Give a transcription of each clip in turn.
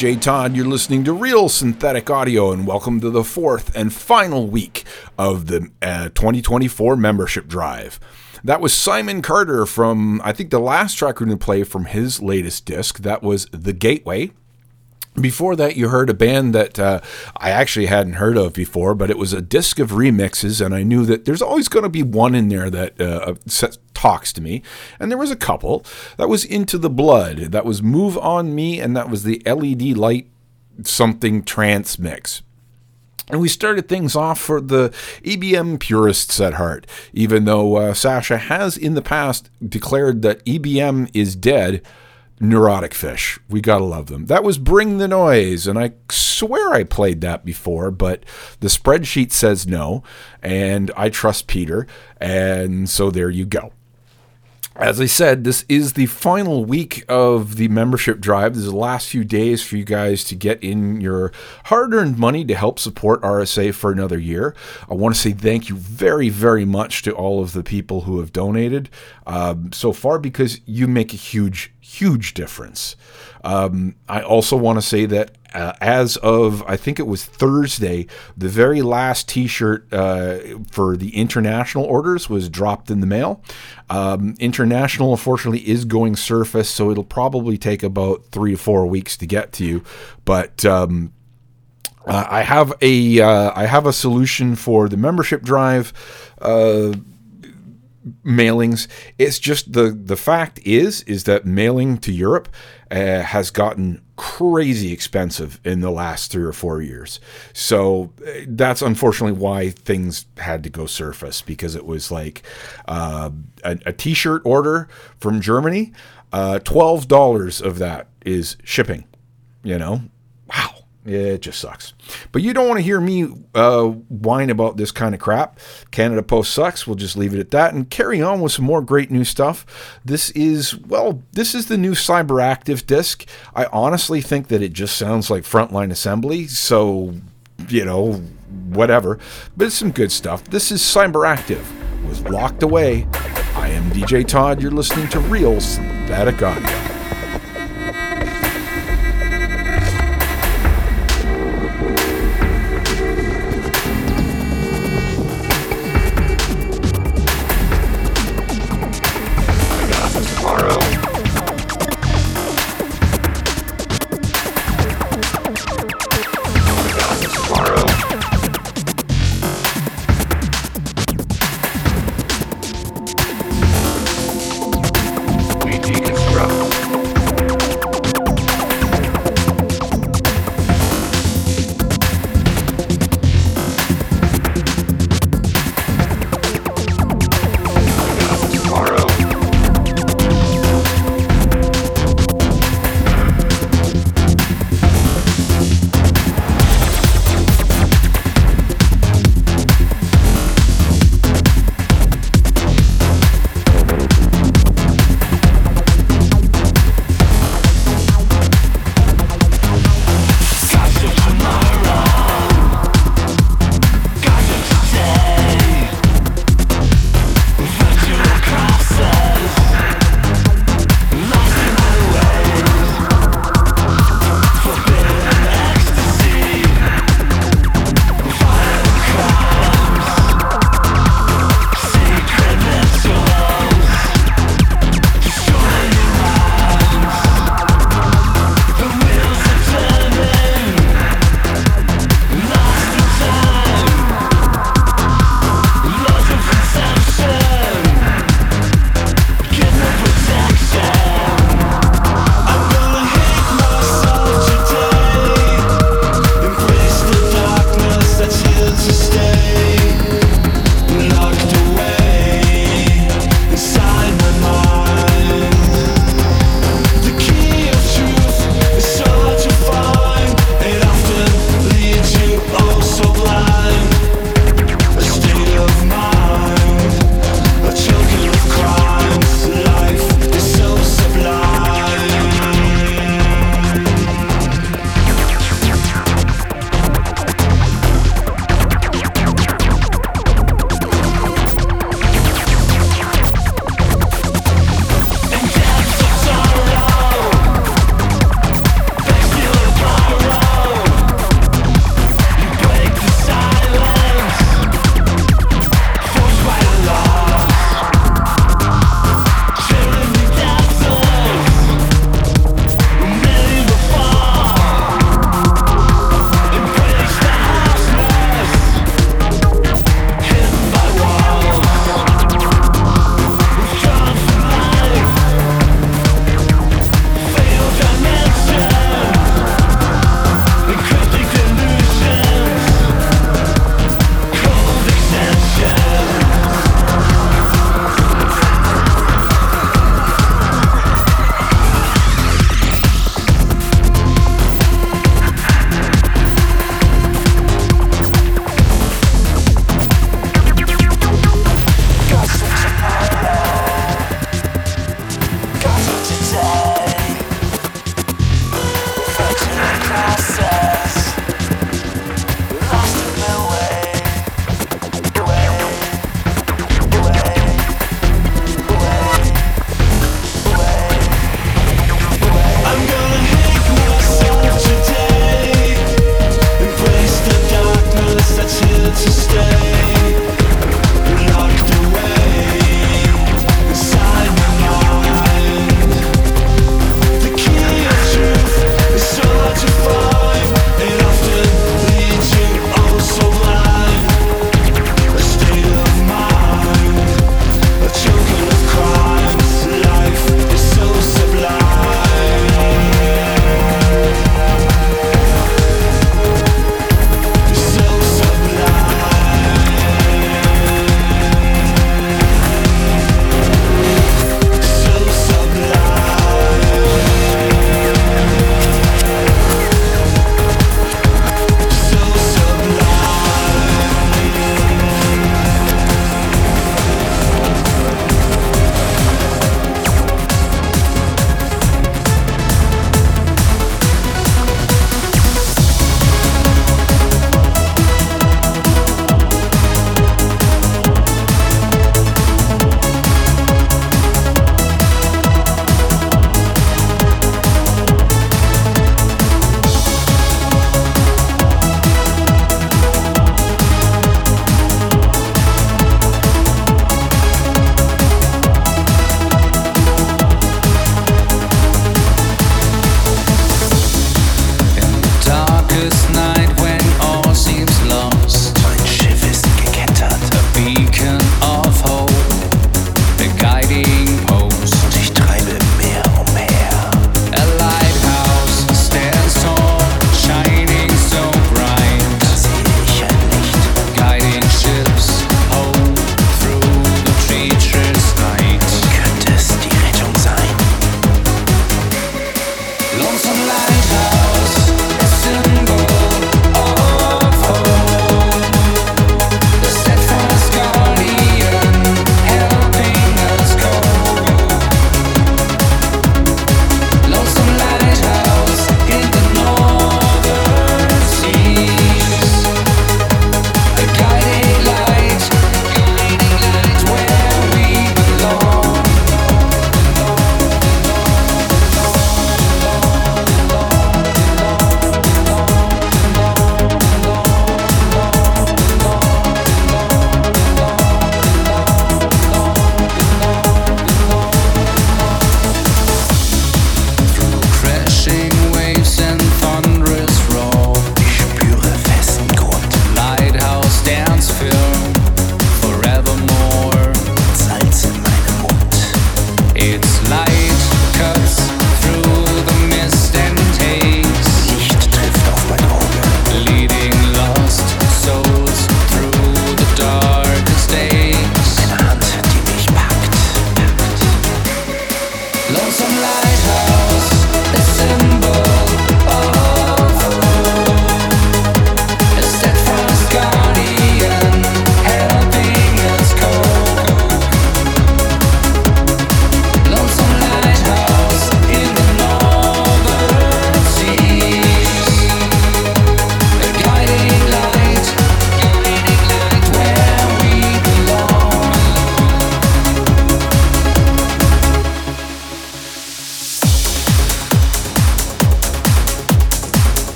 DJ Todd. You're listening to Real Synthetic Audio, and welcome to the fourth and final week of the uh, 2024 membership drive. That was Simon Carter from, I think, the last track we're going to play from his latest disc. That was The Gateway. Before that, you heard a band that uh, I actually hadn't heard of before, but it was a disc of remixes, and I knew that there's always going to be one in there that uh, talks to me. And there was a couple. That was Into the Blood, that was Move On Me, and that was the LED Light Something Trance mix. And we started things off for the EBM purists at heart, even though uh, Sasha has in the past declared that EBM is dead Neuroticfish. We gotta love them. That was Bring the Noise, and I swear I played that before, but the spreadsheet says no, and I trust Peter, and so there you go as I said, this is the final week of the membership drive. This is the last few days for you guys to get in your hard earned money to help support RSA for another year. I want to say thank you very, very much to all of the people who have donated um, so far because you make a huge, huge difference. Um, I also want to say that uh, as of I think it was Thursday, the very last T-shirt uh, for the international orders was dropped in the mail. Um, international, unfortunately, is going surface, so it'll probably take about three to four weeks to get to you. But um, uh, I have a uh, I have a solution for the membership drive uh, mailings. It's just the the fact is is that mailing to Europe uh, has gotten crazy expensive in the last three or four years. So uh, that's unfortunately why things had to go surface because it was like uh, a a t-shirt order from Germany. Uh, Twelve dollars of that is shipping. You know, it just sucks. But you don't want to hear me uh, whine about this kind of crap. Canada Post sucks. We'll just leave it at that and carry on with some more great new stuff. This is, well, this is the new Cyberaktif disc. I honestly think that it just sounds like Frontline Assembly. So, you know, whatever. But it's some good stuff. This is Cyberaktif. Was locked away. I am DJ Todd. You're listening to Real Synthetic Audio.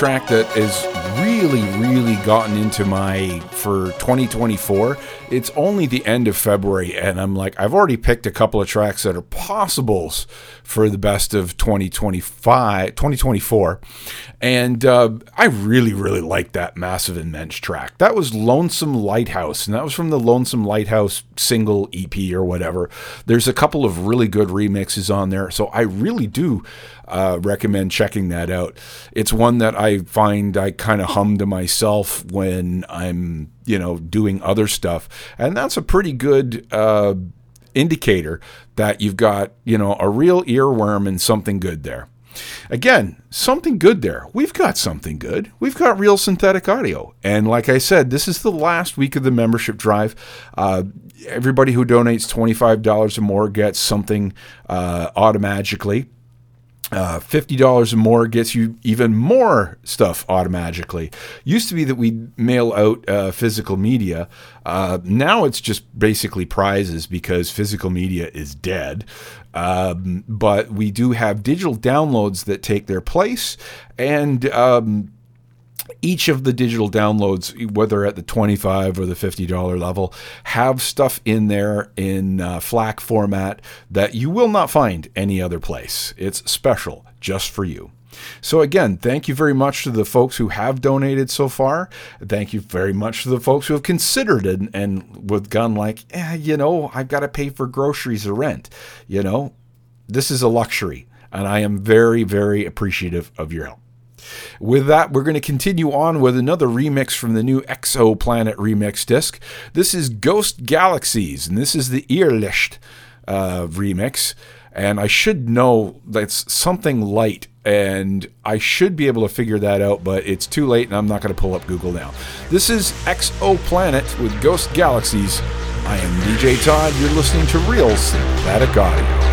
Track that is really, really gotten into my for 2024. It's only the end of February, and I'm like, I've already picked a couple of tracks that are possibles for the best of 2025, 2024. And uh, I really, really like that Massiv In Mensch track. That was Lonesome Lighthouse, and that was from the Lonesome Lighthouse single EP or whatever. There's a couple of really good remixes on there, so I really do uh, recommend checking that out. It's one that I find I kind of hum to myself when I'm, you know, doing other stuff, and that's a pretty good uh, indicator that you've got, you know, a real earworm and something good there. Again, something good there. We've got something good. We've got real synthetic audio. And like I said, this is the last week of the membership drive. Uh, everybody who donates $25 or more gets something uh, automatically Uh, $50 or more gets you even more stuff automatically. Used to be that we mail out uh, physical media. Uh, now it's just basically prizes because physical media is dead. Um, but we do have digital downloads that take their place. And. Um, each of the digital downloads, whether at the 25 or the $50 level, have stuff in there in uh, FLAC format that you will not find any other place. It's special just for you. So, again, thank you very much to the folks who have donated so far. Thank you very much to the folks who have considered it and, and with gone like, eh, you know, I've got to pay for groceries or rent. You know, this is a luxury, and I am very, very appreciative of your help. With that, we're going to continue on with another remix from the new X-O-Planet remix disc. This is Ghost Galaxies, and this is the Irrlicht uh, remix. And I should know that's something light, and I should be able to figure that out, but it's too late, and I'm not going to pull up Google now. This is X-O-Planet with Ghost Galaxies. I am DJ Todd. You're listening to Real Synthetic Audio.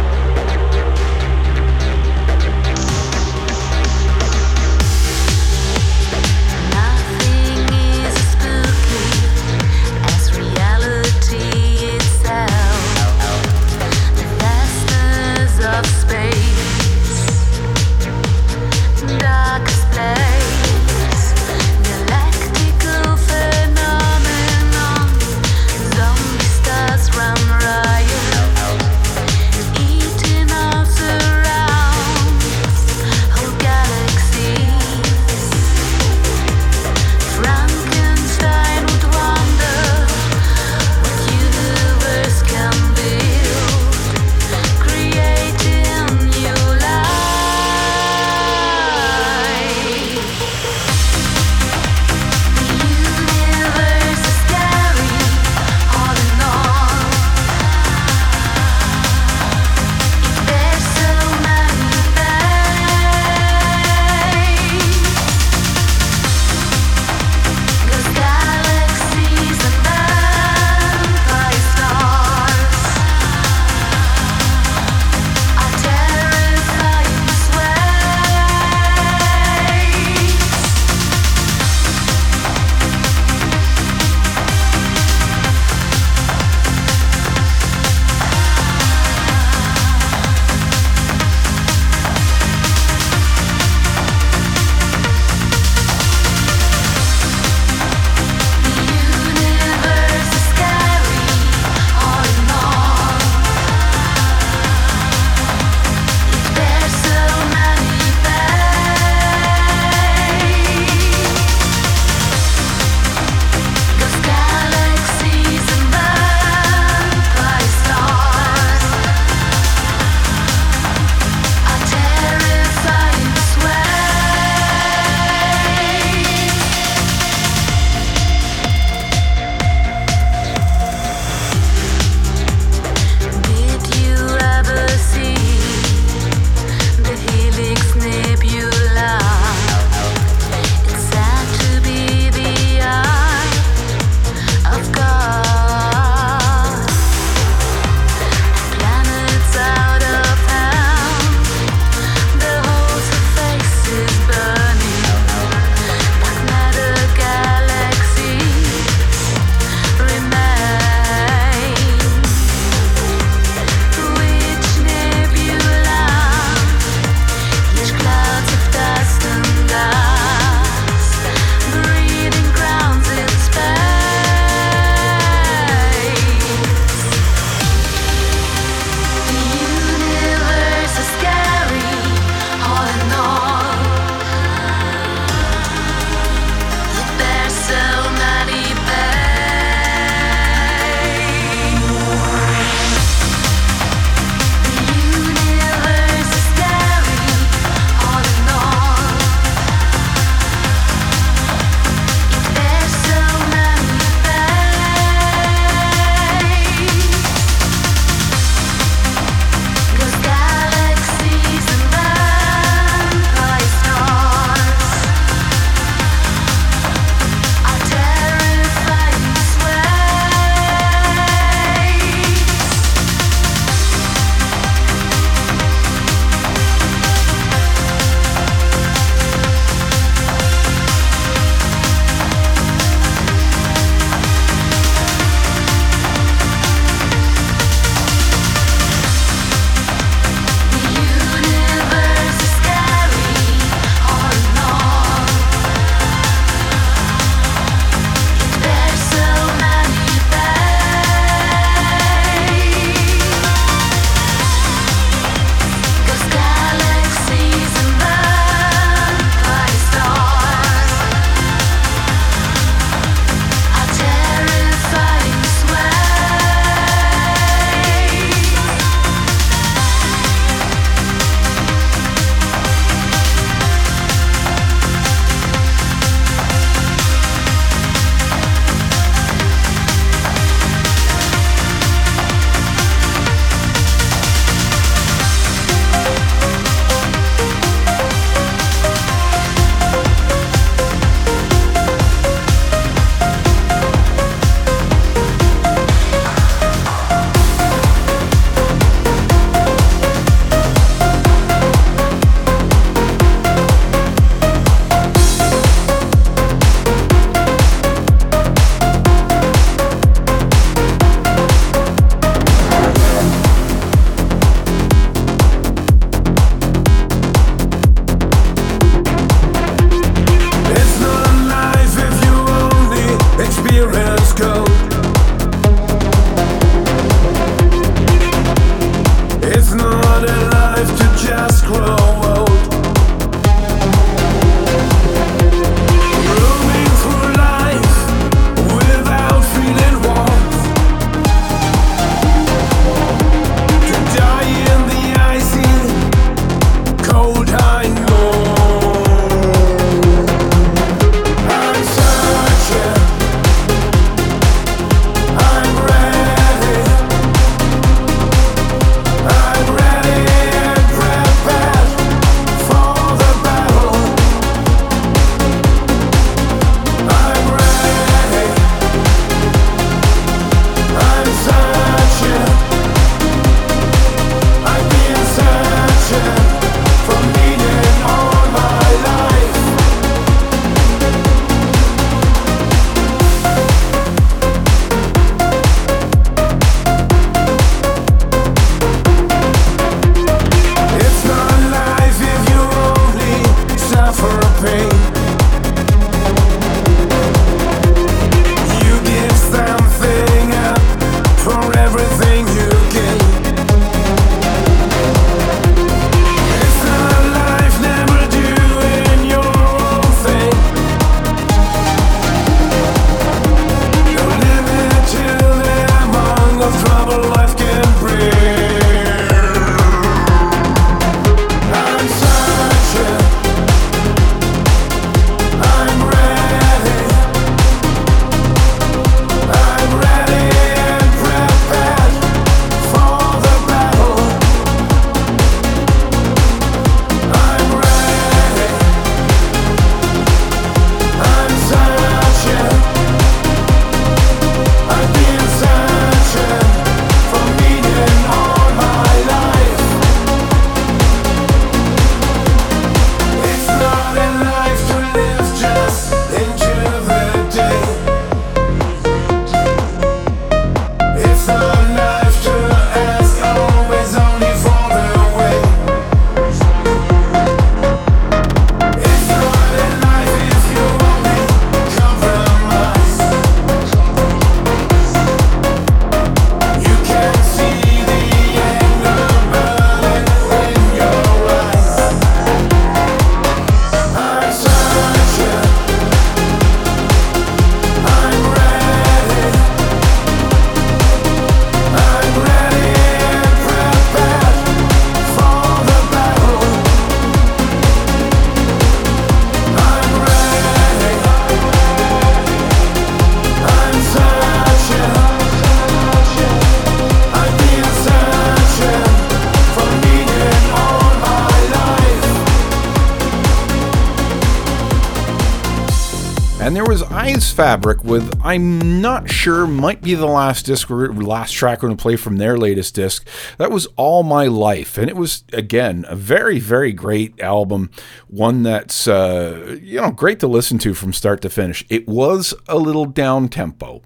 And there was Eisfabrik with I'm not sure might be the last disc or last track we're to play from their latest disc. That was All My Life, and it was again a very very great album, one that's uh, you know great to listen to from start to finish. It was a little down tempo,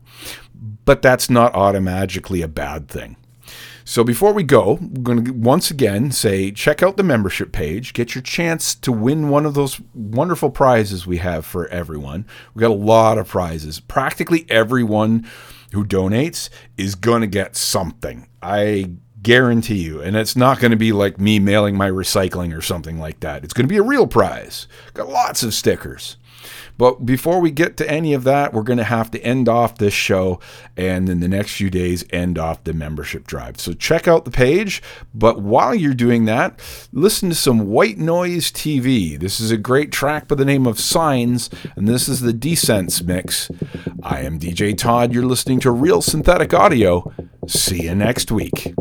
but that's not automatically a bad thing. So before we go, we're going to once again say check out the membership page, get your chance to win one of those wonderful prizes we have for everyone. We got a lot of prizes. Practically everyone who donates is going to get something. I guarantee you. And it's not going to be like me mailing my recycling or something like that. It's going to be a real prize. Got lots of stickers. But before we get to any of that, we're going to have to end off this show and in the next few days end off the membership drive. So check out the page. But while you're doing that, listen to some White Noise TV. This is a great track by the name of Signs, and this is the Decence mix. I am DJ Todd. You're listening to Real Synthetic Audio. See you next week.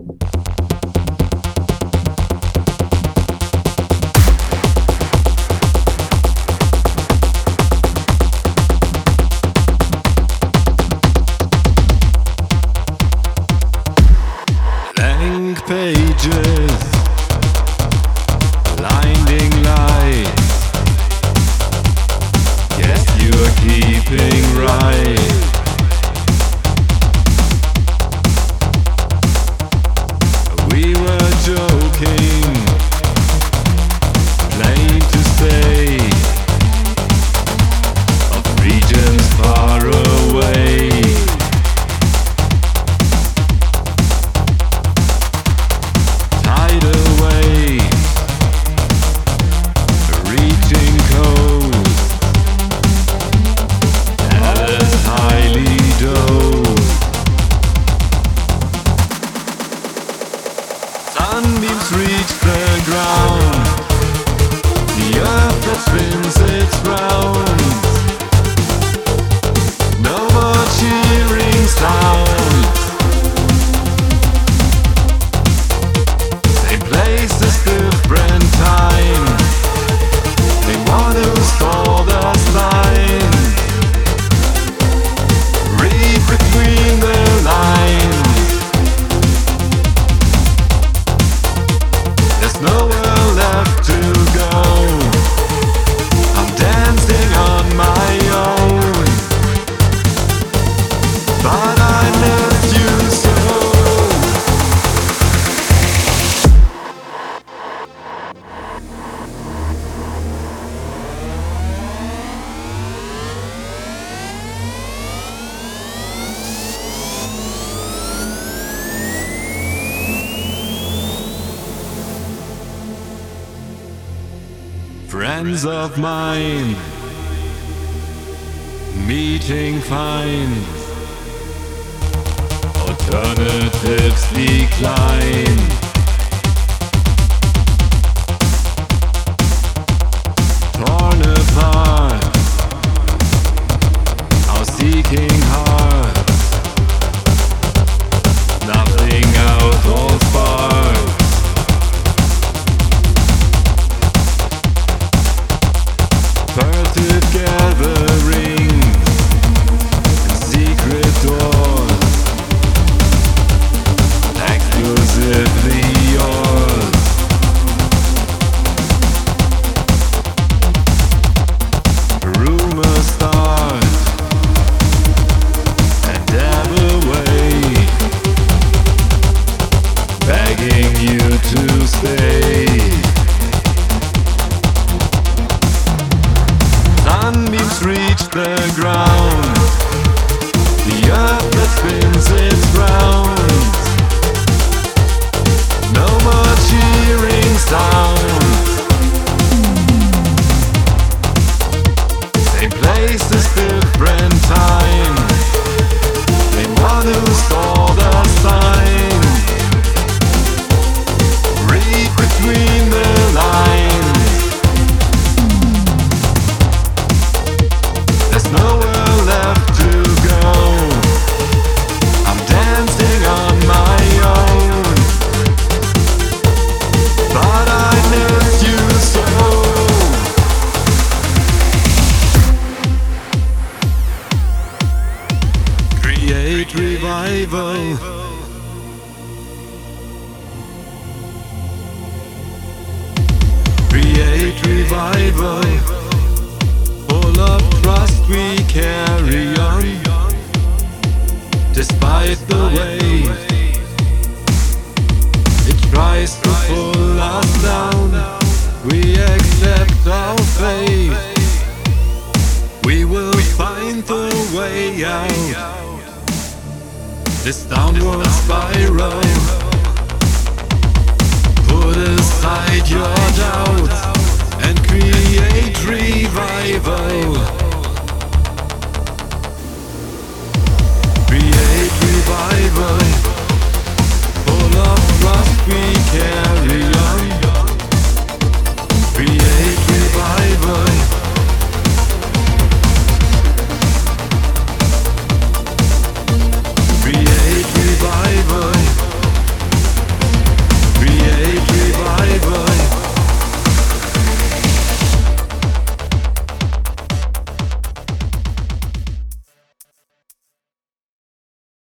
Revival. Create revival. Full of trust we carry on. Despite the way it tries to pull us down, we accept our fate. We will find the way out this downward spiral. Put aside your doubts and create revival. Create revival. Full of trust we carry.